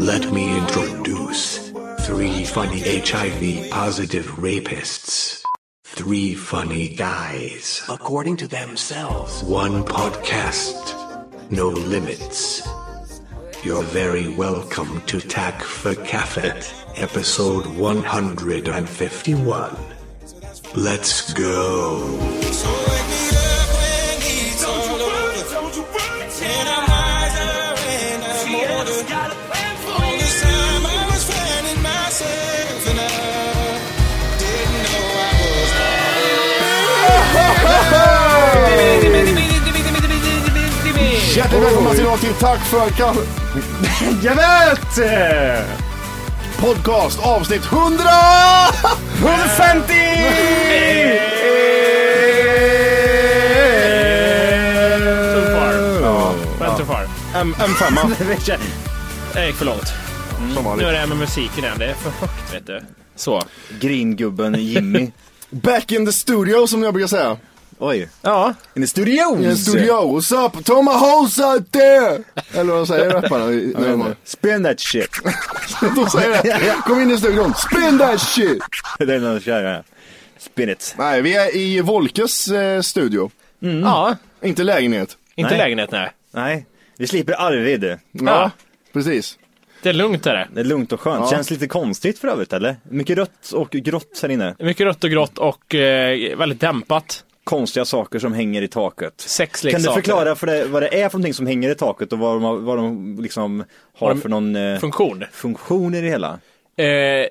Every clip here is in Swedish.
Let me introduce three funny HIV positive rapists. Three funny guys. According to themselves. One podcast. No limits. You're very welcome to Tack for Caffet, episode 151. Let's go. Till till Tack för kaffe. Javet! Podcast avsnitt 100! 150! Too far. Ja, Went too far. en, en femma. Det gick för långt. Nu är det här med musiken igen. Det är för högt vet du. Så. Gringubben Jimmy. Back in the studio som jag brukar säga. Oj. Ja. In the studio! In the studio. What's up? Thomas out there! Eller vad säger rapparna? Spin that shit. De säger det. Kom in i studion. Spin that shit! det är när de kör ja. Spin it. Nej, vi är i Volkes eh, studio. Ja. Inte lägenhet. Inte Nej. lägenhet nej. Nej, vi slipper Arvid. Ja, Ja. precis. Det är lugnt är det. Det är lugnt och skönt. Ja. Känns lite konstigt för övrigt eller? Mycket rött och grått här inne. Mycket rött och grått och eh, väldigt dämpat. Konstiga saker som hänger i taket. Kan Sexleksaker. du förklara för det, vad det är för någonting som hänger i taket och vad de, vad de liksom har de- för någon eh, Funktion. funktion i det hela? Eh,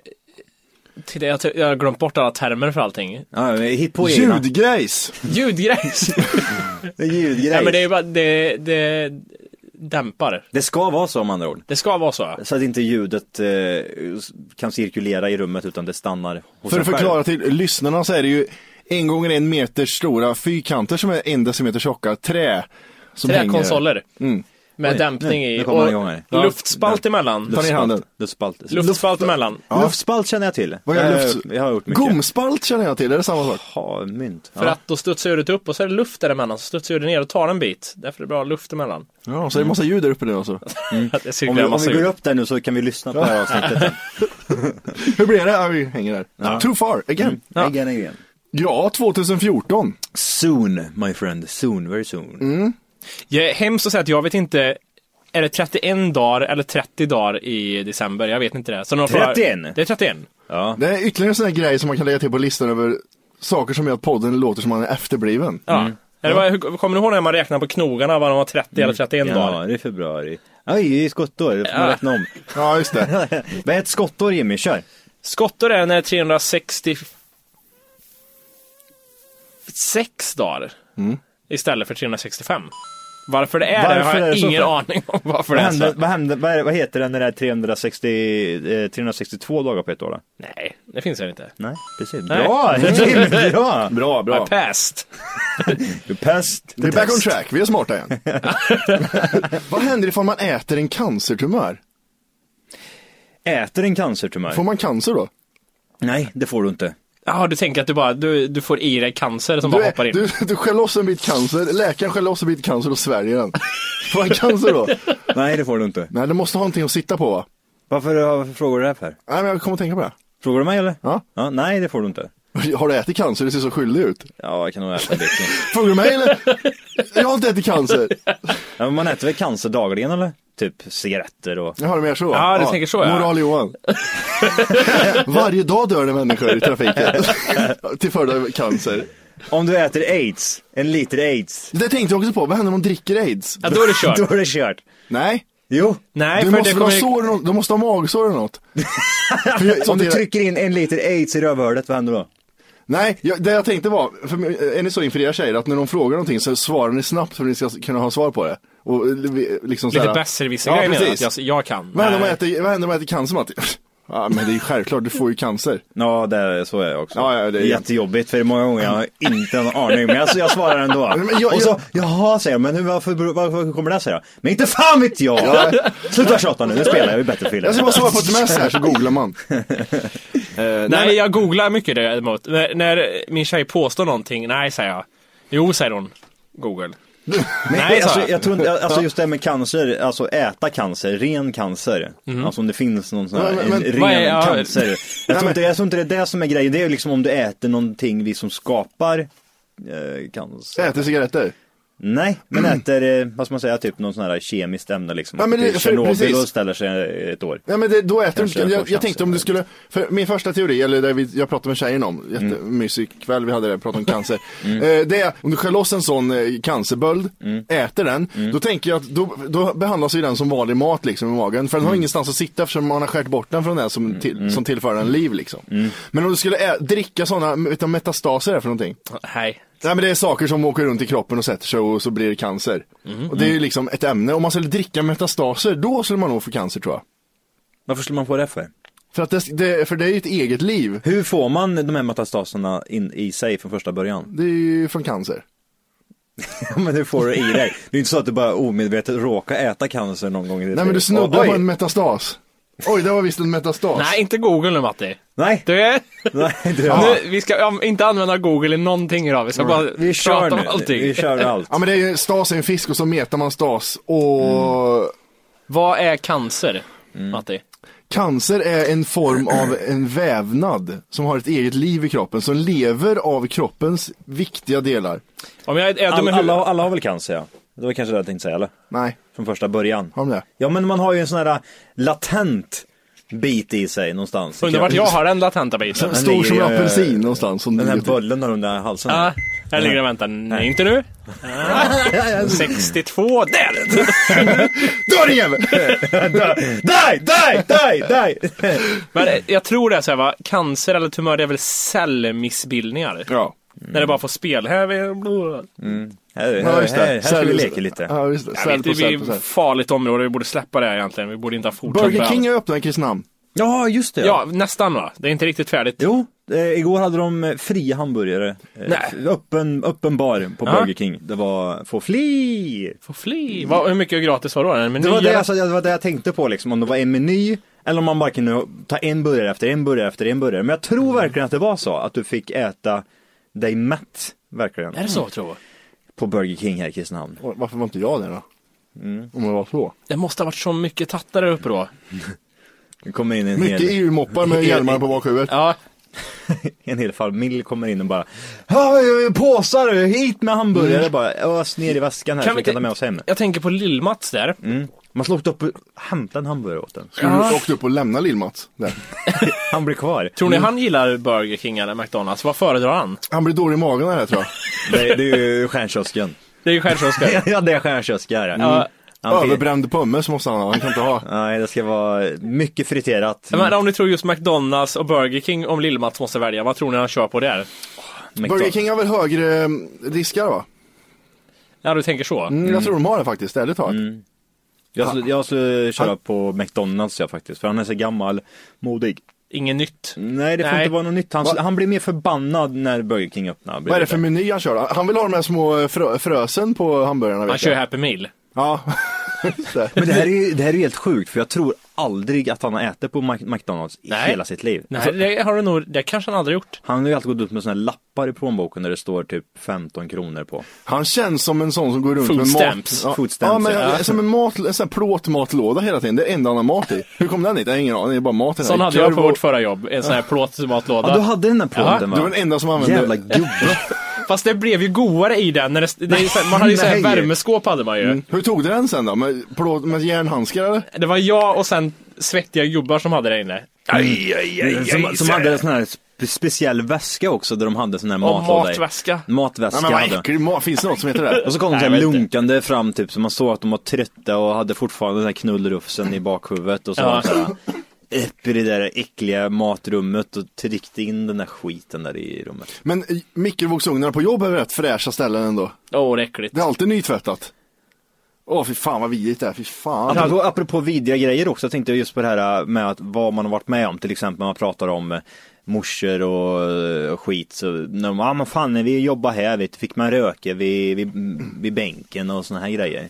till det, jag, jag har glömt bort alla termer för allting. Ja, hit på egna. Ljudgrejs. Ljudgrejs. Det är ljudgrej. Nej men det är ju bara, det, det dämpar. Det ska vara så om andra ord. Det ska vara så. Så att inte ljudet eh, kan cirkulera i rummet utan det stannar hos För att förklara till lyssnarna så är det ju en gånger en meter stora fyrkanter som är en decimeter tjocka trä. Som. Träkonsoler. Mm. Med Oj, dämpning nu- i. nu och luftspalt emellan. Ta ner handen. Luftspalt. Luftspalt emellan. Ja. Luftspalt känner jag till. Vad är Eh, luft- Jag har gjort mycket. Gomspalt känner jag till, är det samma sak? Ha, mynt. För Ja. att då studsar ljudet upp och så är det luft däremellan. Så studsar ljudet ner och tar en bit. Därför är det bra luft emellan. Ja, så är det massa ljud där uppe nu alltså. Det Om vi, om vi går upp där nu så kan vi lyssna på det här avsnittet. Hur blir det? Ja, vi hänger där. Ja. Too far, again. Ja. Again, again. Ja, 2014. Soon, my friend. Soon, very soon. Mm. Jag är hemskt att säga att jag vet inte är det 31 dagar eller 30 dagar i december? Jag vet inte det. Så 31? För... Det är 31. Ja. Det är ytterligare en sån här grej som man kan lägga till på listan över saker som gör att podden låter som man är efterbliven. Ja. Mm. Eller ja. Var, kommer du ihåg när man räknade på knogarna, vad de var 30 mm. eller 31 ja, dagar? Ja, det är februari. Ja, det är skottår, det får man ja. räkna om. Ja, just det. Vad är ett skottår Jimmy? Kör! Skottår är när 365, sex dagar mm. istället för 365. Varför det är varför det har jag det ingen för? aning om. Varför vad, det är så. Vad, händer, vad, är, vad heter det när det är 360, eh, 362 dagar på ett år? Då? Nej, det finns det inte. Nej, precis. Nej. Bra, Jim, bra! Bra, bra. I passed. you passed We're back on track, vi är smarta igen. vad händer ifall man äter en cancertumör? Äter en cancertumör? Får man cancer då? Nej, det får du inte. Ja, du tänker att du bara, du, du får i dig cancer som Du, bara är, hoppar in. du, du skär loss en bit cancer, läkaren skär loss en bit cancer och sväljer den. Får man cancer då? Nej, det får du inte. Nej, det måste ha någonting att sitta på va? Varför, varför frågar du det här för? Nej, men jag kommer att tänka på det. Frågar du mig eller? Ja. Nej, det får du inte. Har du ätit cancer? Du ser så skyldig ut. Ja, jag kan nog äta lite. Frågar du mig eller? Jag har inte ätit cancer. Ja, men man äter väl cancer dagligen eller? Typ cigaretter och... Jag har det mer så. Ja, du tänker så, ja. Moral Johan. Varje dag dör det människor i trafiken. Till följd av cancer. Om du äter aids, en liter aids. Det tänkte jag också på. Vad händer om man dricker aids? Ja, då är det kört. Då är det kört. Nej. Jo. Nej, Du för måste det väl ha kommer... sår. Du måste ha magsår eller något. Jag- Om du trycker in en liter aids i rövhålet, vad händer då? Nej, jag, det jag tänkte var, för, är ni så inför era tjejer att när de frågar någonting så svarar ni snabbt för att ni ska kunna ha svar på det? Och liksom Lite såhär- besserwisser Ja, grejer jag, jag kan. Vad händer om man äter, vad händer om man äter cancer Matti? Ja men det är ju självklart, du får ju cancer. Ja, det är, så är jag också. Ja, ja, det är- Jättejobbigt, för det är många gånger jag har inte någon aning. Men jag, jag svarar ändå. Men jag- och så, jaha, säger jag, men hur, varför, varför kommer det, säger jag. Men inte fan vet jag! Sluta tjata nu, nu spelar jag ju bättre Jag ska bara svara på ett mess här så googlar man. Eh, Nej, jag googlar mycket däremot. När, när min tjej påstår någonting, nej säger jag. Jo, säger hon. Google. Nej, Nej, sa alltså, jag. tror inte, alltså just det här med cancer, alltså äta cancer, ren cancer. Mhm. Alltså om det finns någon sån här Men- men- en ren är- ja, cancer. Jag tror, inte, jag tror inte det är det som är grejen, det är liksom om du äter någonting vi som skapar eh, cancer. Äter cigaretter. Nej, men äter, eh, vad ska man säga, typ någon sån här kemiskt ämne liksom. Ja, men det- för- Tjernobyl och ställer sig ett år. Ja men det, då äter du Kanske inte, jag jag, tänkte om du skulle, för min första teori, eller det vi, jag pratade med tjejen om, Mm. jättemysig kväll vi hade det, pratade om cancer. eh, det är, om du skär loss en sån eh, cancerböld, Mm. äter den, då tänker jag att då, då behandlas ju den som vanlig mat liksom i magen. För den Mm. har ingenstans att sitta eftersom man har skärt bort den från den som, till, som tillför den liv liksom. Mm. Men om du skulle ä, dricka sådana, vet du vad metastaser är för någonting? Nej. Nej men det är saker som åker runt i kroppen och sätter sig och så blir det cancer. Mm. Och det är ju liksom ett ämne, om man skulle dricka metastaser, då skulle man nog få cancer tror jag. Varför skulle man få det för? För, att det, det, för det är ju ett eget liv. Hur får man de här metastaserna in i sig från första början? Det är ju från cancer. Ja, men hur får du i dig? Det är inte så att du bara omedvetet råkar äta cancer någon gång i ditt Nej men du snuddar på en metastas. Oj, det var visst en metastas. Nej, inte Google nu Matti. Nej, Du är... nej du, Nu, vi ska ja, inte använda Google i någonting idag. Vi ska bara vi kör prata om allting. Vi kör allt. Ja men det är ju, stas är en fisk och så metar man stas. Och Vad är cancer, Mm. Matti? cancer är en form av en vävnad som har ett eget liv i kroppen, som lever av kroppens viktiga delar. Om jag är dum All, alla, alla har väl cancer ja? Det var kanske det jag tänkte säga eller? Nej, Från första början. har de det? Ja men man har ju en sån här latent bit i sig någonstans. Undrar vart jag har den latenta biten. En stor som en eh, apelsin någonstans. Som Den här böllen där under halsen. Ja, här ligger den och väntar. Nej, inte nu. Ah, 62, där! Dör din jävel! Die, die, die, die! Men jag tror det är så här va, cancer eller tumör det är väl cellmissbildningar? Ja. När det bara får spel. Här är vi... Här, Ja, här, just det. här, här ska vi leka lite. Ja, just det. Cell vet, det cell. ett farligt område, vi borde släppa det här egentligen. Vi borde inte ha fortsatt Burger King har öppnat i Kristinehamn. Ja, just det. Ja, nästan va? Det är inte riktigt färdigt. Jo, eh, igår hade de eh, fria hamburgare. Eh, Nej. Öppen, öppen bar på Ja. Burger King. Det var få fli. Får fli. Hur mycket gratis var då? En meny Det var det, alltså, det var det jag tänkte på liksom, om det var en meny eller om man bara kunde ta en burgare efter en burgare efter en burgare. Men jag tror verkligen att det var så, att du fick äta dig mätt, verkligen. Är det så tror jag? På Burger King här i Kristinehamn. Och Varför var inte jag där då? Mm. Om det var så. Det måste ha varit så mycket tattar där uppe då. Det kommer in en Mycket hel, EU-moppar med hjälmar på bakhuvudet. Ja, en hel familj kommer in och bara "Ja, Påsar, hit med hamburgare bara, ös ner i väskan här Kan så vi kan ta med oss hem. jag tänker på Lill-Mats där. Mm. Man slog upp och hämtade en hamburgare åt den. Skulle du åkt upp och lämna Lill-Mats där? Han blir kvar. Tror ni han gillar Burger King eller McDonalds? Vad föredrar han? Han blir dålig i magen här tror jag. Det, det är ju stjärnkiosken. Det är ju självkiosker. ja, det är stjärnkiosk här. Ja. Överbränd pommes måste han ha, han kan inte ha. Nej, det ska vara mycket friterat. Men om ni tror just McDonalds och Burger King om Lill-Mats måste välja, vad tror ni han kör på där? Burger King har väl högre eh, diskar va? Ja, du tänker så? Mm, Jag tror de har det faktiskt, ärligt talat. Jag skulle, jag skulle köra på McDonalds jag faktiskt, för han är så gammal, modig. Inget nytt. Nej, det får Nej. inte vara något nytt. Han, han blir mer förbannad när Burger King öppnar. Vad är det för meny han kör då? Han vill ha de här små frö, frösen på hamburgarna Han kör jag. Happy Meal. Ja, det. Men det här, är, ju- det här är ju helt sjukt för jag tror aldrig att han har ätit på Mac- McDonalds i Nej. hela sitt liv. Nej, det har du nog, det kanske han aldrig gjort. Han har ju alltid gått ut med såna här lappar i plånboken där det står typ 15 kronor på. Han känns som en sån som går runt Food med stamps. mat. Ja, Food stamps, ja, men ja. som en, mat, en sån här plåtmatlåda hela tiden. Det är enda han har mat i. Hur kom den hit? Jag har ingen aning. Det är bara mat i den Sån hade jag på vårt förra jobb, en sån här plåtmatlåda. Ja, du hade den där Ja, plåten va? Du var den enda som använde Jävla gubbe. Fast det blev ju godare i den. När det, det är, så här- man hade ju så här Nej. värmeskåp hade man ju. Mm. Hur tog du den sen då? Med, plåt, med järnhandskar eller? Det var jag och sen svettiga gubbar som hade det inne. Aj, aj, aj, Som, aj, som så- hade en sån här spe- speciell väska också där de hade sån här matlåda i. matväska. Matväska Nej men vad hade de. äckligt. Ma- Finns det något som heter det? Och så kom de Nej, så jag här vet lunkande fram typ så man såg att de var trötta och hade fortfarande den här knullrufsen i bakhuvudet och så Ja. var de så här upp i det där äckliga matrummet och tryckte in den där skiten där i rummet. Men mikrovågsugnarna på jobb är rätt fräscha ställen ändå. Åh, det är äckligt. Det är alltid nytvättat. Åh fy fan vad vidrigt det är. Fy fan. Apropå, apropå vidriga grejer också, jag tänkte just på det här med att vad man har varit med om, till exempel när man pratar om eh, morsor och, eh, och skit. Så när de, ja men fan vi jobbar här, vet, fick man röka vid, vid, vid bänken och såna här grejer.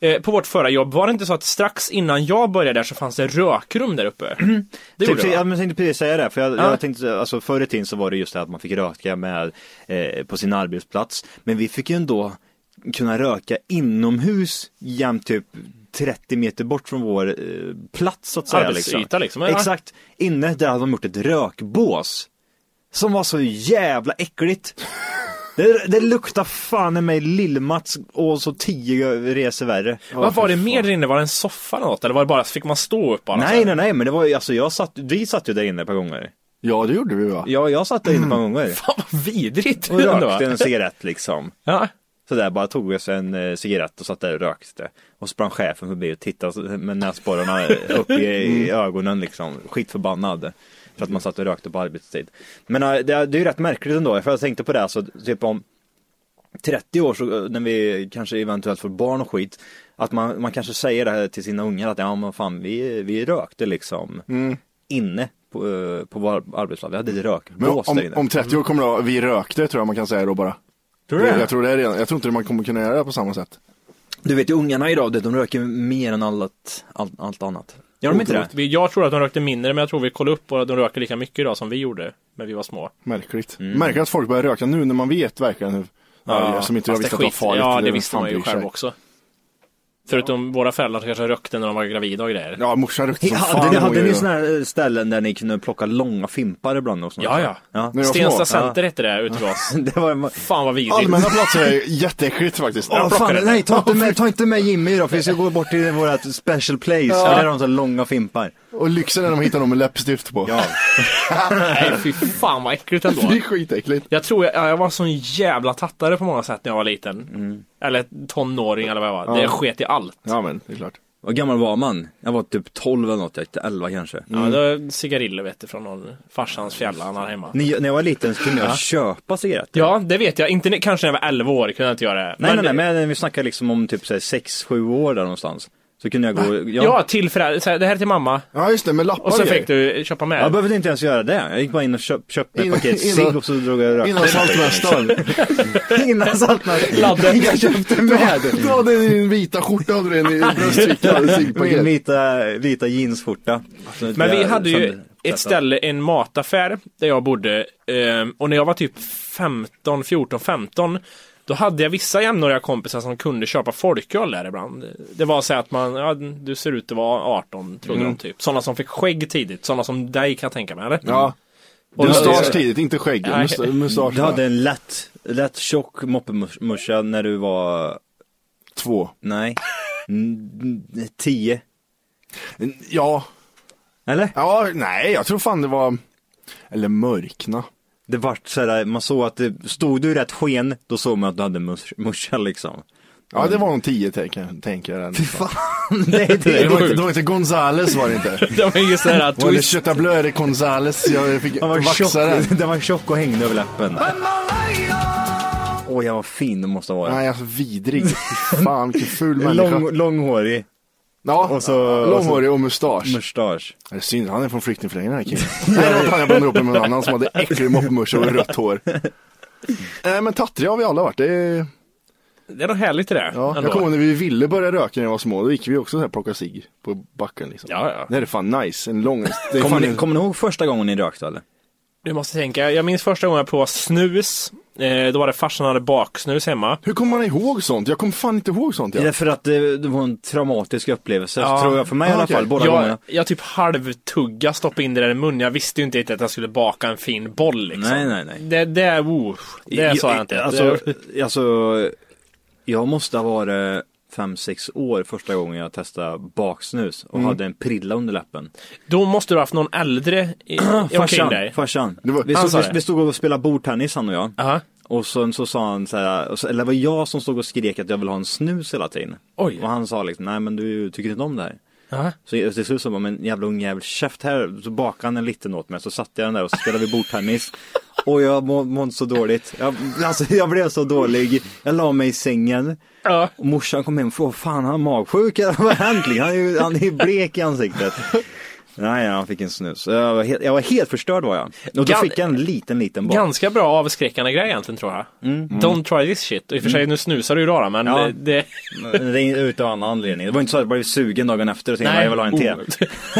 Eh, på vårt förra jobb, var det inte så att strax innan jag började där så fanns det rökrum där uppe? Det Typ, det jag tänkte precis säga det, för jag, Ja. jag tänkte, alltså förr i tiden så var det just det att man fick röka med, eh, på sin arbetsplats. Men vi fick ju ändå kunna röka inomhus jämt typ 30 meter bort från vår eh, plats så att säga. Arbetsyta, liksom, ja. Exakt. Inne där hade de gjort ett rökbås. Som var så jävla äckligt. Det, det luktar fan i mig Lill-Mats och så tio resor värre. Vad var det mer där inne? Var det en soffa eller något? Eller var det bara, fick man stå upp bara? Nej, nej, nej, men det var ju, alltså jag satt, vi satt ju där inne ett par gånger. Ja det gjorde vi va? Ja, jag satt där inne ett par gånger. Fan vad vidrigt Och rökte en cigarett liksom. Ja. Sådär, bara tog sig en eh, cigarett och satt där och rökte. Och sprang chefen förbi och tittade med näsborrarna upp i, i ögonen liksom. Skitförbannad. För att man satt och rökte på arbetstid. Men eh, det, är- det är ju rätt märkligt ändå, för jag tänkte på det, alltså, typ om 30 år, så, eh, när vi kanske eventuellt får barn och skit, att man, man kanske säger det här till sina ungar att ja men fan vi, vi rökte liksom inne på, eh, på vår arbetsplats. Vi hade rökbås om, där inne. om 30 år kommer det vi rökte tror jag man kan säga då bara. Tror du Jag, det? jag tror det är redan, jag tror inte man kommer kunna göra det på samma sätt. Du vet ju ungarna idag, de röker mer än allt, allt, allt annat. Gör de inte det? Vi- Jag tror att de rökte mindre, men jag tror vi kollade upp och de röker lika mycket idag som vi gjorde när vi var små. Märkligt. Mm. Märkligt att folk börjar röka nu när man vet verkligen hur, ja, som inte jag fast visste att det det var skit- farligt. Ja, det är visste fan man ju bryr sig. själv också. Förutom våra föräldrar kanske rökte när de var gravida och grejer. Ja, morsan rökte som fan. Hade hade ni det. såna här ställen där ni kunde plocka långa fimpar ibland och sånt? Ja, ja. ja. Stensta små. Center hette det ute vid oss. Det var... Fan vad vidrigt. Allmänna platser är jätteäckligt faktiskt. Jag fan, nej, ta inte, med, ta inte med Jimmy då, för vi ska gå bort till vårat special place. För där har de så långa fimpar. Och lyxen är när de hittar någon med läppstift på. Ja. Nej, fy fan vad äckligt ändå. Det är skitäckligt. Jag tror jag, ja, jag var sån jävla tattare på många sätt när jag var liten. Mm. Eller tonåring eller vad jag var. Det sket i allt. Ja men, det är klart. Vad gammal var man? Jag var typ 12 eller något, jag gick 11 kanske. Ja, det var cigariller vet du från någon farsans fjällan här hemma. Ni, när jag var liten så kunde jag köpa cigaretter. Ja, det vet jag. Inte kanske när jag var 11 år kunde jag inte göra det. Nej, nej, nej, det- men vi snackar liksom om typ 6-7 år där någonstans. Så kunde jag gå, ja. Ja, till föräldrar. Det här är till mamma. Ja just det, med lappar Och så fick du köpa med. Jag behövde inte ens göra det. Jag gick bara in och köp, köpte ett paket innan- cigg och så drog jag rökte. Innan saltmästaren. Innan saltmästaren. Ladden. Jag köpte med. Du hade din vita skjorta, hade du i bröstfickan, Min vita, vita jeansskjorta. Men vi hade ju ett ställe, en mataffär där jag bodde. ehm, Och när jag var typ 15, 14, 15 då hade jag vissa jämnåriga kompisar som kunde köpa folköl där ibland. Det var så att man, ja du ser ut att vara 18 trodde de typ. Sådana som fick skägg tidigt, sådana som dig kan jag tänka mig eller? Ja. Och Mustasch tidigt, inte skägg. Mustasch. Du hade en lätt, lätt tjock moppemuscha när du var, Två. nej, tio. Ja. Eller? Ja, nej, jag tror fan det var... Eller mörkna. Det vart sådär, man såg att det, stod du i rätt sken, då såg man att du hade mus- muscha liksom. Ja, det var nog tio tänker, tänker jag. Fan, det är Det det. var, inte, det var inte Gonzales var det inte. Det var ju sådär att Var det twist. Kötta Bleu eller Gonzales? Jag fick var, vaxa den. den var tjock och hängde över läppen. Åh, jag var fin det måste ha varit. Nej, alltså vidrig. Fy Fan, vilken ful människa. Lång, långhårig ja, och så- långhårig och mustasch. mustasch. Det är synd, han är från flyktingförläggningen den här killen. Nej, det var han jag blandade ihop med en annan som hade äcklig moppemuscha och rött hår. Nej men tattrig har vi alla varit. Det är... Det är nog härligt det där. Ja, jag kommer ihåg när vi ville börja röka när jag var små, då gick vi också så här plocka cigg på backen liksom. Ja, ja. Det är fan nice, en lång... Det Kommer ni, en... kommer ni ihåg första gången ni rökte eller? Du måste tänka, jag minns första gången jag provade snus. Eh, då var det farsan hade baksnus hemma. Hur kommer man ihåg sånt? Jag kommer fan inte ihåg sånt. Det är Ja. för att det, det var en traumatisk upplevelse, Ja. tror jag för mig i Ah, alla okej. fall, båda gångerna. Jag, jag typ halvtugga stoppade in det där i munnen. Jag visste ju inte riktigt att jag skulle baka en fin boll liksom. Nej, nej, nej. Det, det, oh, det sa jag inte. Alltså, det, alltså, jag måste ha varit fem sex år första gången jag testade baksnus och Mm. hade en prilla under läppen. då måste du ha haft någon äldre i, Farsan, dig. farsan. Var- vi, stod, vi, vi stod och spelade bordtennis han och jag. Aha. Och sen så sa han så här, och så- eller det var jag som stod och skrek att jag vill ha en snus hela tiden. Oj. Och han sa liksom, nej men du tycker inte om det här. Aha. Så till slut så bara, men jävla ungjävel, käft här. Så bakade han en liten åt mig, så satte jag den där och så spelade vi bordtennis. Och jag må- mådde så dåligt. Jag, alltså jag blev så dålig. Jag la mig i sängen. Ja. Och morsan kom hem och frågade, fan han är magsjuk eller vad har hänt? Han är ju han är ju blek i ansiktet. Nej, han fick en snus. Jag var helt, jag var helt förstörd var jag. Och då Gan- fick jag en liten, liten boll. Ganska bra avskräckande grej egentligen tror jag. Don't try this shit. Och i och för sig nu snusar du ju då men Ja. det, det... Är utav annan anledning. Det var inte så att jag blev sugen dagen efter och tänkte, jag vill ha en te. Oh.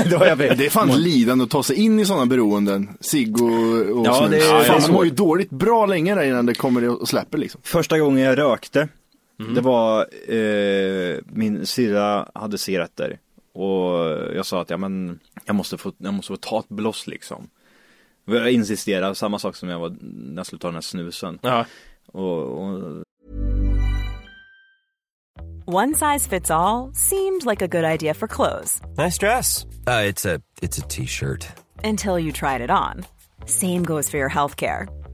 Då var jag Det är fan lidande att ta sig in i sådana beroenden. Cigg och, och Ja, snus. det är- fan, det är man mår ju dåligt bra länge där innan det kommer och släpper liksom. Första gången jag rökte, det var eh, min syrra hade cigaretter. Och jag sa att ja, men jag måste få, jag måste få ta ett bloss liksom. Jag insisterade, samma sak som jag var när jag skulle ta den här snusen. Ja. Och, och One size fits all seemed like a good idea for clothes Nice dress. Uh, it's a it's a t-shirt. until you tried it on. Same goes for your healthcare.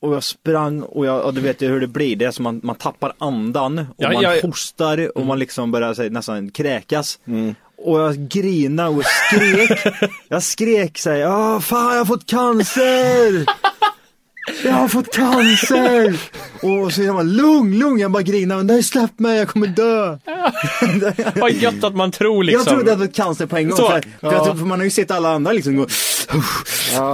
Och jag sprang och jag, och du vet ju hur det blir. Det är som man, man tappar andan och Ja, man jag- hostar och man liksom börjar så nästan kräkas. Och jag grinade och skrek. jag skrek såhär, ja fan jag har fått cancer! Jag har fått cancer! Och så är man lugn, lugn, jag bara grinar, nej släpp mig, jag kommer dö! Vad gött att man tror liksom. Jag trodde att det var cancer på en gång. Så, för jag tror, för man har ju sett alla andra liksom gå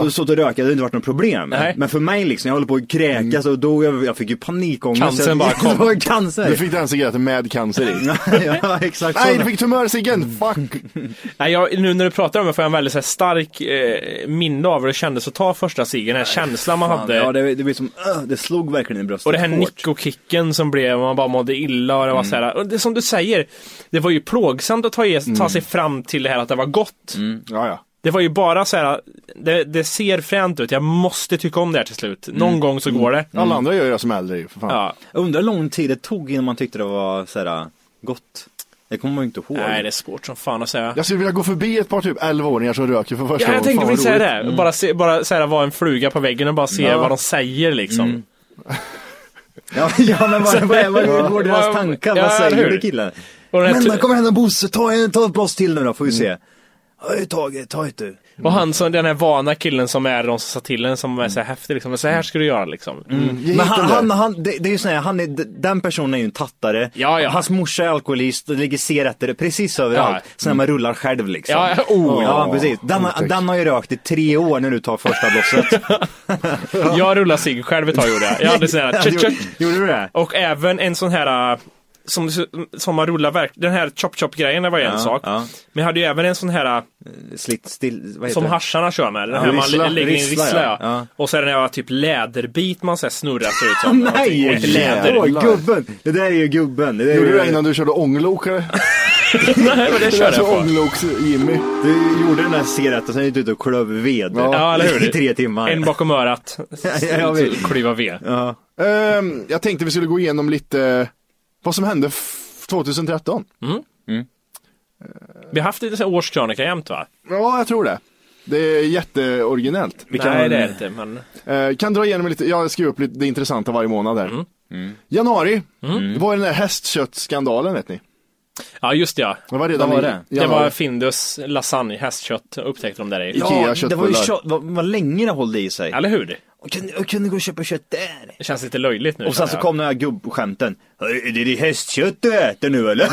och stått och röka, det har inte varit något problem. Nej. Men för mig liksom, jag håller på att kräkas och då jag, jag fick ju panikångest. Cancern Jag- bara kom. Det var cancer. Du fick den cigaretten med cancer i. ja, exakt Nej, du fick tumörciggen! Fuck! Nej, jag, nu när du pratar om det får jag en väldigt så här, stark eh, minne av hur det kändes att ta första ciggen. Den här känslan man Fan, hade. Ja, det, det blir som, öh, det slog verkligen i bröstet Och det här hårt. nickokicken som blev, man bara mådde illa och det var Mm. så här, och det som du säger, det var ju plågsamt att ta, ta sig fram till det här att det var gott. Mm. Ja, ja. Det var ju bara så här, det, det ser fränt ut, jag måste tycka om det här till slut. Någon Mm. gång så går det. Alla andra gör ju det som äldre ju, för fan. Ja. Jag undrar hur lång tid det tog innan man tyckte det var så här, gott. Det kommer man ju inte ihåg. Nej, det är svårt som fan att säga. Jag skulle vilja gå förbi ett par typ 11-åringar som röker för första Ja, jag gången. tänkte vad precis säga det. Mm. Bara, se, bara så här, vara en fluga på väggen och bara se Ja. vad de säger liksom. Mm. Ja, ja men vad, vad, vad, vad går deras Vad- tankar? ja, vad säger du killen? Men tu- kom igen Bosse, ta, ta ett blås till nu då får vi se. Höj taget, ta ett du. Och han som, den här vana killen som är de som sa till en som är så här häftig liksom. Så här ska du göra liksom. Ge Men hit han, han, han det, det är ju sån här, han är, den personen är ju en tattare. Ja, ja. Hans morsa är alkoholist, det ligger cigaretter precis överallt. Ja. Så när man rullar själv liksom. Ja, ja, oh, ja precis. Den, har- Otäckt. den har ju rökt i tre år när du tar första blåset. Jag rullar cigg själv ett tag gjorde jag. Jag hade sån här, Gjorde, tjuk. gjorde du det? Och även en sån här som, som man rullar verk, den här chop chop grejen det var en Ja, sak. ja. Men jag hade ju även en sån här äh, Slitt still, vad heter som hascharna kör med. Den Ja, här man rissla. lägger in Rissla, rissla ja. ja. Och så är den här typ läderbit man så här snurrar ser ut som. Nej! Och ett läder. Åh, gubben! Det där är ju gubben. Det där Gjorde du det innan du körde ånglok eller? Nej, men det Det kör är så jag på. ångloks-Jimmy. Du gjorde den här cigaretten, sen gick du ut och klöv ved. Ja, eller hur? I tre timmar. En bakom örat. Klyva ved. Ja. Ehm, jag tänkte vi skulle gå igenom lite vad som hände f- 2013. Vi har haft lite så här årskrönika jämt va? Ja, jag tror det. Det är jätteoriginellt. Vi kan- Nej, det är det inte. Men... Eh, kan dra igenom lite, jag skriver upp lite det intressanta varje månad här. Mm. Januari, det var den där hästköttskandalen vet ni. Ja, just det, ja. Det var redan Vad var i det? Det januari. var Findus lasagne, hästkött, upptäckte de där i. Ja, det var ju kött, vad, vad länge det höll i sig. Eller hur? Och kunde, och kunde gå och köpa kött där. Det känns lite löjligt nu. Och sen så jag. kom den här gubbskämten. Är det hästkött du äter nu eller?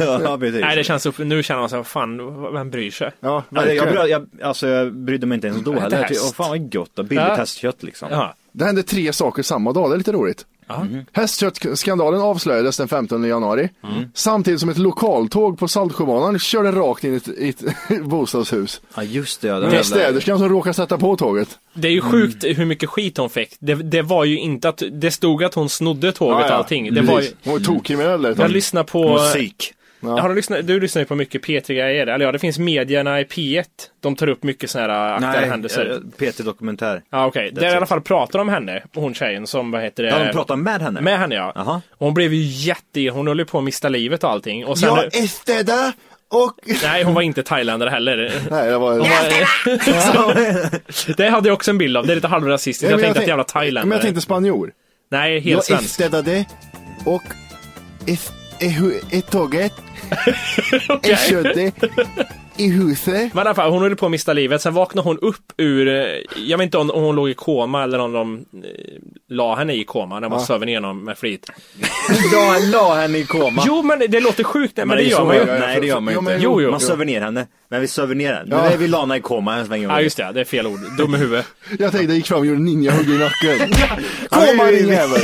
Ja, precis. Nej, det känns nu känner man sig, vad fan, vem bryr sig? Ja, Ja, jag, jag, jag, alltså jag brydde mig inte ens då heller. Jag. Åh, fan vad gott och billigt Ja. hästkött liksom. Ja. Det hände tre saker samma dag, det är lite roligt. Ja. Hästköttskandalen avslöjades den 15 januari. Samtidigt som ett lokaltåg på Saltsjöbanan körde rakt in i ett, i ett bostadshus. Ja just det, ja. Det jävla... städerskan som råkade sätta på tåget. Det är ju sjukt hur mycket skit hon fick. Det, det var ju inte att, det stod att hon snodde tåget och allting. Det var ju, Hon var tokkriminell jag tag. lyssnar på... Musik. Ja. Har du, lyssnat, du lyssnar ju på mycket P3-grejer, eller ja, det finns medierna i P1. De tar upp mycket sådana här aktuella Nej, händelser. eh, Peter Dokumentär. Ja, okej. Där i alla fall pratar de om henne, hon tjejen som, vad heter det? Ja, de pratar med henne? Med henne ja. Och hon blev ju jätte, hon höll ju på att mista livet och allting. Och sen, Jag är städare och... nej hon var inte thailändare heller. Nej, det var... Var, det hade jag också en bild av, det är lite halvrasistiskt. Jag men tänkte att jävla Men thailändare. jag tänkte spanjor. Nej, helt Jag är svensk. städade och är, är, är tåget, är köttet i huset. Men i alla fall, hon höll på att mista livet. Sen vaknade hon upp ur, eh, jag vet inte om, hon låg i koma eller om de eh, la henne i koma när man söv henne igenom med flit. La, la henne i koma. Jo, men det låter sjukt, men, Men det är gör man ju. Nej det gör man ju inte. Jo, jo. Man söver ner henne. Men vi söver ner henne. Ja. Nu är vi lana i koma en sväng. Ja, just det. Det är fel ord. Dum i huvudet. Jag tänkte jag gick fram och gjorde ninjahugg i nacken. Komma din jävel.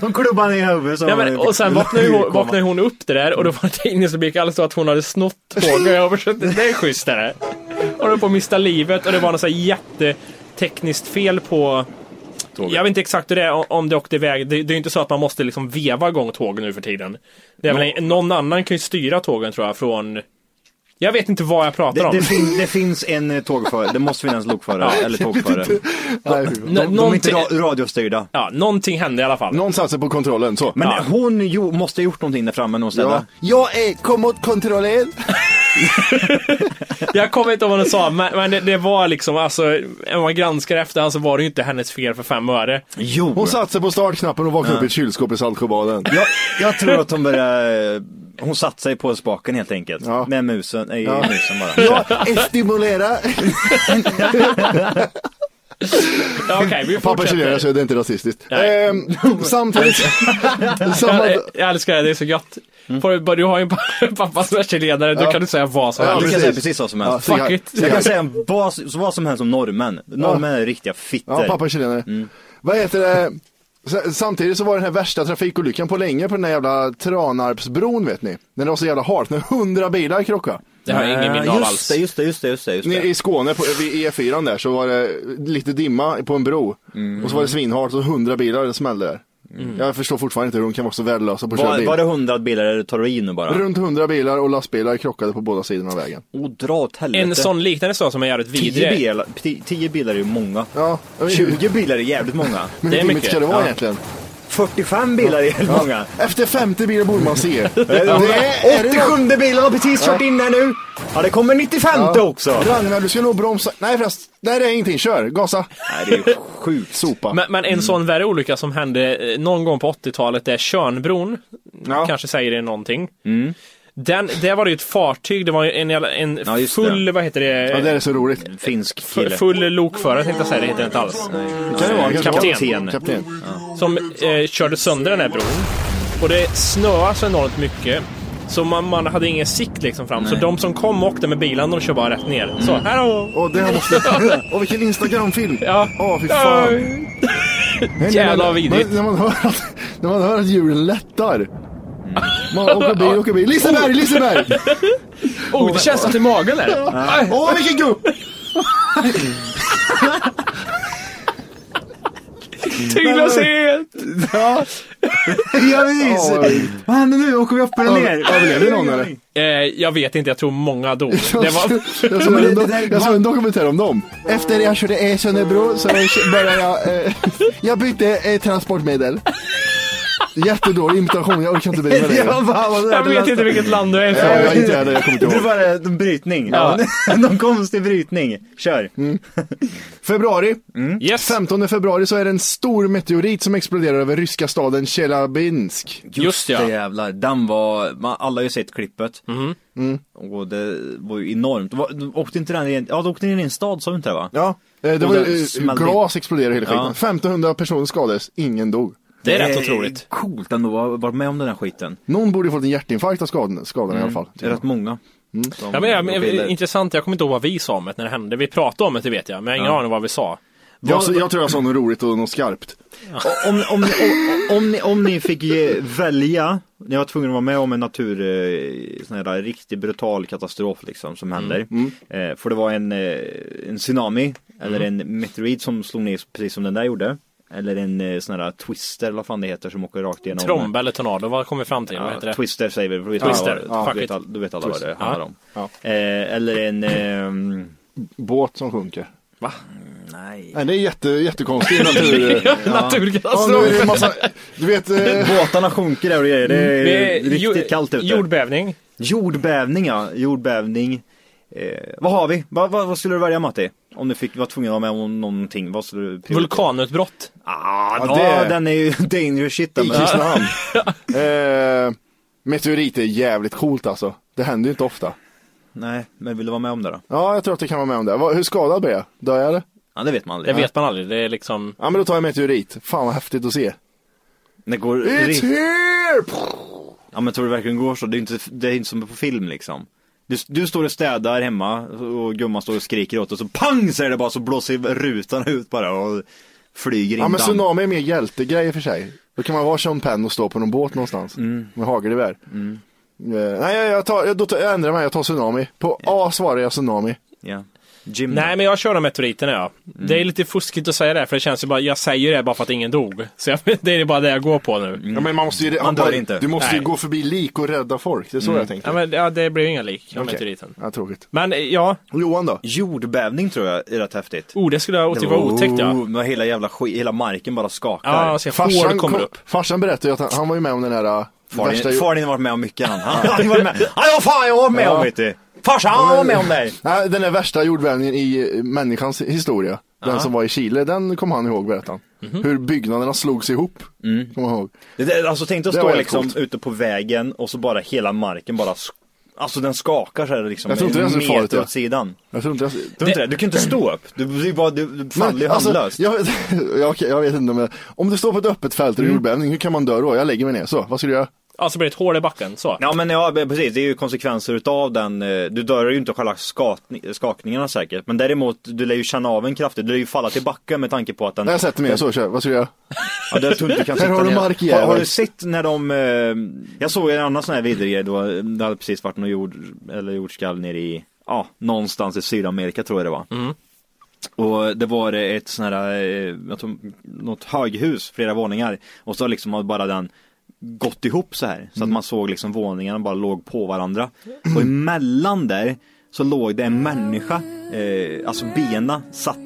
De klubbar ner i huvudet så Ja, men, och sen vaknade ju hon, vaknade hon upp det där och då var det tidningsrubrik alldeles så att hon hade snott tåget. Jag försökte, det är schysst är det. Och höll på att mista livet och det var något så här jättetekniskt fel på Jag vet inte exakt hur det är om det åkte iväg. Det, det är ju inte så att man måste liksom veva igång tågen nu för tiden. Det är väl, någon annan kan ju styra tågen tror jag från Jag vet inte vad jag pratar Det, om. det, fin, det finns en eh, tågförare, det måste finnas lokförare eller tågförare. Nej, De, de är inte ra, radiostyrda. Ja, någonting hände i alla fall. Någon satte sig på kontrollen så. Men Ja. hon jo, måste ha gjort någonting där framme någonstans. ja. Jag är, kom åt kontrollen. Jag kommer inte ihåg vad hon sa, men, men det, det var liksom, alltså, om man granskar efterhand så var det ju inte hennes fel för fem öre. Jo! Hon satte sig på startknappen och vaknade upp i ett kylskåp i Saltsjöbaden. jag, jag tror att hon började, hon satte sig på spaken helt enkelt. Ja. Med musen, nej, Ja. musen bara. Stimulera. Ja, Okej, vi Pappa chilenare så det är inte rasistiskt. Ehm, samtidigt. samma, Jag, jag älskar det, det är så gött. Får- Du har ju en pa- pappa som är chilenare, då Ja. kan du säga vad som Ja, Du helst. kan precis. säga precis vad som Ja, helst. så Fuck jag- it. Jag kan säga vad, vad som helst om norrmän. Norrmän är riktiga fitter. Ja, pappa är chilenare. Mm. Vad heter det? Samtidigt så var den här värsta trafikolyckan på länge på den här jävla Tranarpsbron vet ni. När det var så jävla halt, när hundra bilar krockade. Det har jag ingen minne av just alls. det, just det, just det, just det. Just Nere det. i Skåne, på, vid E4 där, så var det lite dimma på en bro. Mm. Och så var det svinhalt och hundra bilar det smällde där. Jag förstår fortfarande inte hur de kan vara så värdelösa på att köra bil. var det hundra bilar eller tar du i nu bara? Runt hundra bilar och lastbilar krockade på båda sidorna av vägen. Och dra åt helvete. En sån liknande sak som är jävligt Tio vidrig. bilar, tio, tio bilar är ju många. Ja, 20 bilar är jävligt många. Men det är hur mycket. mycket ska det vara Ja. egentligen? 45 bilar är jävligt många. Efter 50 bilar borde man se. Det är det 87 bilen har precis kört in här nu. Ja, det kommer 95 också. Ragnar, du ska nog bromsa. Nej förresten, nej det är ingenting, kör, gasa. Nej, det är sjukt. Sopa. Men, men en sån värre olycka som hände eh, någon gång på 80-talet är Tjörnbron. Ja. Kanske säger det någonting. Den, där var det ju ett fartyg, det var en, en Ja, full, vad heter det? Ja, det är så roligt. Finsk Fu- kille. Full lokförare tänkte jag säga, det heter det inte alls. Kan det vara? Kapten. vara. Kapten. Som eh, körde sönder den här bron. Och det snöade så enormt mycket. Så man, man hade ingen sikt liksom fram. Så de som kom och åkte med bilen, de kör bara rätt ner. Så, här då! Åh, det här måste... Åh, vilken Instagram-film! Ja. Åh, fy fan. Nej, Jävla nej, nej. vidrigt. Men När man, hör att, när man hör att djuren lättar. Man åker bil, åker bil. Liseberg, Liseberg! Oh, det känns att i magen där. Åh, vilken gupp! Tyglöshet! Ja, ja visst! Ja, ja. Vad händer nu? Åker vi upp eller ner? Överlevde någon eller? Eh, jag vet inte, jag tror många dog. Det var... Jag såg en, jag såg en dokumentär om dem. Efter jag körde Sönnebro så började jag, eh, jag bytte eh, transportmedel. Jättedålig imitation, jag orkar inte bry mig Ja, längre. fan, vad det Jag vet inte vilket land du är ifrån. jag inte heller, jag kommer inte Det ihåg. var det, en brytning. Ja. Någon konstig brytning. Kör. Februari, Yes, 15 februari så är det en stor meteorit som exploderar över ryska staden Tjeljabinsk. just det ja. jävlar. Den var, man, alla har ju sett klippet. Mm. Och det var ju enormt. Var, åkte inte den i en, ja, då åkte in i en stad sa vi inte det va? Ja, eh, det var den eh, glas exploderade hela skiten. Ja. 1500 personer skadades, ingen dog. Det är rätt otroligt. Coolt ändå att ha varit med om den här skiten. Någon borde ju fått en hjärtinfarkt av skadorna, skadorna i alla fall. Det är rätt många. Som Ja, men, ja, men, intressant, jag kommer inte ihåg vad vi sa om det när det hände. Vi pratade om det, det vet jag, men jag har ingen Ja. aning vad vi sa. Jag, jag tror jag sa något roligt och något skarpt. om, om, om, om, ni, om ni fick ge, välja, ni var tvungna att vara med om en natur, eh, sån här riktigt brutal katastrof liksom som händer. Eh, för det var en, eh, en tsunami eller en meteorit som slog ner precis som den där gjorde. Eller en eh, sån här twister eller vad fan det heter som åker rakt igenom. Tromba eller tornado, vad kommer vi fram till? vad heter Ja, det? twister säger vi, vi vet Twister, alla, ja, du, fuck vet it. all, du vet alla vad det Ja. handlar om. Ja. Eh, eller en, ehm, Båt som sjunker. nej. Nej, det är jätte, jättekonstigt natur. Ja, Naturkatastrof! det en massa, du vet, eh, Båtarna sjunker där och grejer, det är Det är riktigt kallt ute. Jordbävning. Jordbävning ja, jordbävning. Eh, vad har vi? Vad, vad, vad skulle du välja Matti? Om du fick vara tvungen att vara med om någonting, vad skulle du prioritera? Vulkanutbrott. Ah, Ja, det- den är ju dangerous shit. i den, men- Kristinehamn. eh, meteorit är jävligt coolt alltså. Det händer ju inte ofta. Nej, men vill du vara med om det då? Ja, jag tror att det kan vara med om det. Hur skadad blev jag? Dör jag eller? Ja, det vet man aldrig. Det vet man aldrig. Det är liksom... Ja, men då tar jag meteorit. Fan vad häftigt att se. Det går... It's here! Ja men tror du verkligen går så? Det är inte, det är inte som på film liksom. Du, du står och städar hemma och gumman står och skriker åt och så pang säger det bara så blåser rutan ut bara och flyger in Ja, men damm. tsunami är mer hjältegrej i och för sig. Då kan man vara Sean Penn och stå på någon båt någonstans. Med hagelgevär. Eh, nej, jag, tar, jag, då tar, jag ändrar mig. Jag tar tsunami. På A svarar jag tsunami. Ja. Jim Nej men jag kör de meteoriterna ja. Det är lite fuskigt att säga det för det känns ju bara, jag säger det bara för att ingen dog. Så jag, det är bara det jag går på nu. Ja, men man måste ju, Man dör inte. Du måste ju Nej. gå förbi lik och rädda folk. Det är så jag tänkte. Ja, men, ja det blev inga lik av Okej. meteoriten. Ja, tråkigt. Men eh, ja, Johan då? Jordbävning tror jag är rätt häftigt. oh, det skulle jag tycka var otäckt ja. Oh, med hela jävla skit, hela marken bara skakar. Ja, alltså Farsan, hår kommer kom, upp. farsan berättade ju att han, han var ju med om den här äh, Far värsta... far din har varit med om mycket han. Han har varit med. Ja, vad fan jag var med om vet du. Farsan var med om det. Nej, den där värsta jordbävningen i människans historia. Den som var i Chile, den kommer han ihåg berättade han. Mhm. Hur byggnaderna slogs ihop. Kommer jag ihåg. Det, det, alltså tänk dig att stå liksom coolt. ute på vägen och så bara hela marken bara sk- Alltså den skakar så här liksom Jag tror inte en farligt, meter ja. åt sidan. Jag tror inte jag... Tror du inte det? Du kan inte stå upp. Du blir bara, du, du faller ju alltså, handlöst. jag, ja, okej, jag vet inte om jag, Om du står på ett öppet fält och är jordbävning, hur kan man dö då? Jag lägger mig ner. Så, vad ska du göra? Alltså blir det ett hål i backen, så. Ja men ja precis, det är ju konsekvenser utav den. eh, Du dör ju inte av själva skakning, skakningarna säkert. Men däremot, du lär ju känna av en kraftigt. Du lär ju falla till backen med tanke på att den... Jag sätter mig så kör. Vad ska du göra? Ja, det tror du kan Här har du ner. markjävel. har, har du sett när de, eh, jag såg en annan sån här vidrig då, det hade precis varit någon jord, eller jordskalv nere i, ja, någonstans i Sydamerika tror jag det var. Och det var ett sån här, eh, jag något höghus, flera våningar. Och så liksom bara den gått ihop så här. Så att man såg liksom våningarna bara låg på varandra. Och emellan där så låg det en människa, eh, alltså bena satt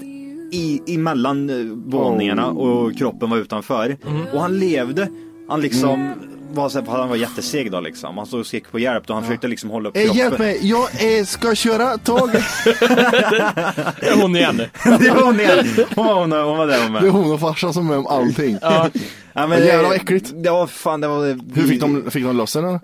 i, emellan eh, våningarna och kroppen var utanför. Och han levde, han liksom var så här, han var jätteseg då liksom. Han stod och skrek på hjälp och han försökte liksom hålla upp Eh, kroppen. hjälp mig, jag eh, ska köra tåget. Det är hon igen. det var hon igen. Hon var, hon, hon var där hon Det är med. hon och farsan som är med om allting. Ja, men, Vad jävla det- äckligt. Det var fan, det var Hur fick de, fick de loss den eller?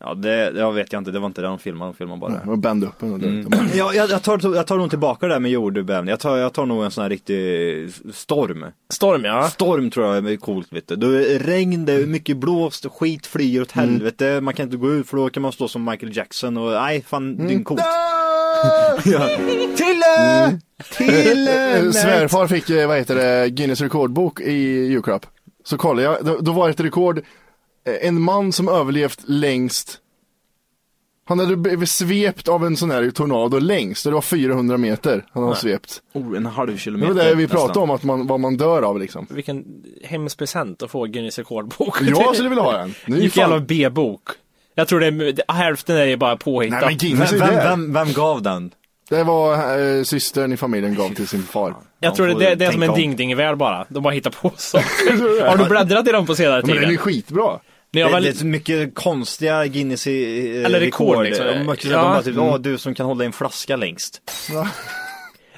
Ja det, det vet jag inte, det var inte det de filmade, de filmade bara. De band upp den och Mm. det. Ja, jag, jag, tar, jag tar nog tillbaka det där med jordbävning. Jag tar, jag tar nog en sån här riktig storm. Storm ja. Storm tror jag är coolt vet du. Det är regn, det är mycket blåst, skit flyger åt Mm. helvete. Man kan inte gå ut för då kan man stå som Michael Jackson och nej fan det är coolt. Ja. Tille! Tille! Eh, Svärfar fick, eh, vad heter det, Guinness rekordbok i julklapp. Så kollade jag, då, då var det ett rekord, eh, en man som överlevt längst Han hade blivit svept av en sån här tornado längst, det var 400 meter han hade svept. Oh, en halv Det kilometer. var det vi pratade nästan. om, att man, vad man dör av liksom. Vilken hemsk present att få Guinness rekordbok. Jag skulle vilja ha en. Nu är Gick fan- jävla B-bok. Jag tror det är, hälften är ju bara påhittat. Nej men Guinness Vem, vem, det. vem, vem gav den? Det var eh, systern i familjen gav till sin far. jag tror det, det, det är som en om. ding-ding-värld bara. De bara hittar på saker. Har du bläddrat i dem på senare Ja, men den är tid? skitbra. När jag det, var det är mycket konstiga Guinness i, eh, Eller rekord, liksom. De, Ja. de bara typ, "Åh, du som kan hålla i en flaska längst.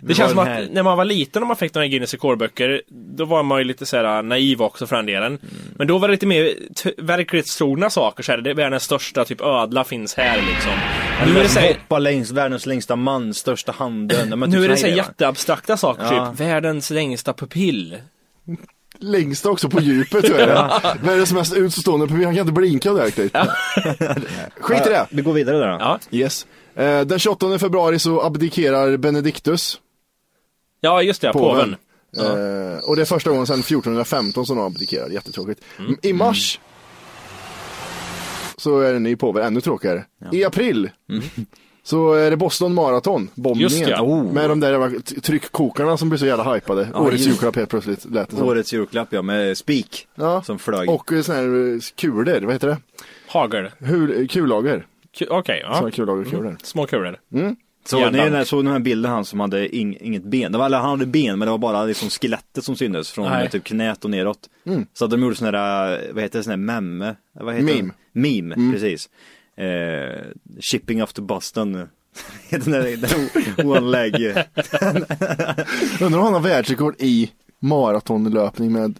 Det känns som var att här- när man var liten och man fick några Guinness rekordböcker, då var man ju lite såhär naiv också för den delen. Mm. Men då var det lite mer t- verklighetstrogna saker, så här, det är världens största typ ödla finns här liksom. Nu är det så här, Hoppa längs världens längsta man, största handen. Ja, men typ nu är det så såna här grejer, va? jätteabstrakta saker, Ja. typ världens längsta pupill. Längsta också på djupet tror jag. Världens mest utstående publik, han kan inte blinka ordentligt. Skit i det. Vi går vidare där då. Ja, Yes. Eh, den 28 februari så abdikerar Benedictus, ja just det, påven. påven. Eh, och det är första gången sedan 1415 som de abdikerar, jättetråkigt. Mm. I mars så är det en ny påve, ännu tråkigare. I april så är det Boston Marathon, bombningen. Just det, ja. Oh. Med de där tryckkokarna som blir så jävla hypade. Årets just- julklapp helt plötsligt lät det som. Årets julklapp ja, med spik. Ja. Som flög. Och eh, såna här eh, kulor, vad heter det? Hagel. Hul, kullager. Ku- Okej, Såna ja. kullagerkulor. Små kulor. Så ni den här- såg den här bilden han som hade ing, inget ben. Det var, eller han hade ben men det var bara liksom skelettet som syntes från Nej. typ knät och neråt. Så att de gjorde sån här, eh, vad heter det, sån här memme? Vad heter Meme. det? Meme, precis. Eh, shipping off to Boston. den där, den one leg. Undrar om han har världsrekord i maratonlöpning med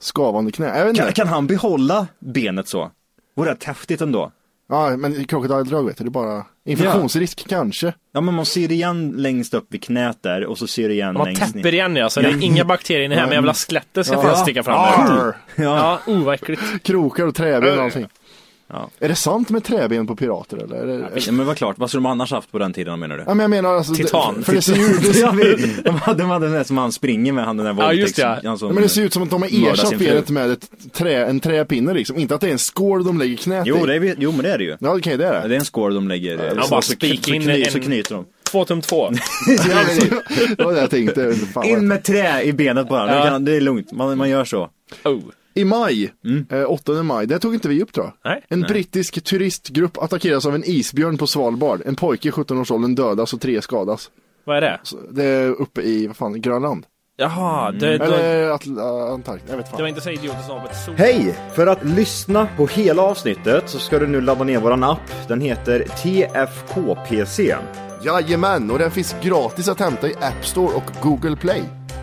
skavande knä. Jag vet inte. Kan, kan han behålla benet så? Vore det häftigt ändå? Ja, men krokodildrag vet du, det är bara infektionsrisk kanske. Ja men man ser igen längst upp vid knät där och så ser du igen Man längst täpper ner. igen ja, så det är inga bakterier inne här, men jävla skelettet ska fan sticka fram där. Ja, oh vad äckligt. Krokar och träben och allting. Ja. Är det sant med träben på pirater eller? Är det, Ja men vad klart, vad skulle de annars haft på den tiden menar du? ja, men jag menar alltså. Titan. Det, för det ser ut, ja, vi, de hade, de hade den där som han springer med, han den där Ja, just våldtäkts... det. han som- ja, men det ser ut som att de har ersatt benet med ett trä, en träpinne liksom. Inte att det är en skål de lägger knät Jo, i. det är, jo men det är det ju. Ja, okej det är Ja, det. Det är en skål de lägger, Ja, så, bara så, så, kny, så en- knyter de. Två tum två. det var det jag tänkte. Fan In med trä i benet bara, Ja. det är lugnt, man, man gör så. Oh. I maj, eh, 8 maj, det tog inte vi upp tror jag. Nej. En brittisk turistgrupp attackeras av en isbjörn på Svalbard. En pojke i 17-årsåldern dödas och tre skadas. Vad är det? Så det är uppe i, vad fan, Grönland? Jaha, det, det, Eller Atl- Antarktis, jag vet det fan. var inte så idiotiskt som ett sol. Hej! För att lyssna på hela avsnittet så ska du nu ladda ner våran app. Den heter TFKPC. Jajamän, och den finns gratis att hämta i App Store och Google Play.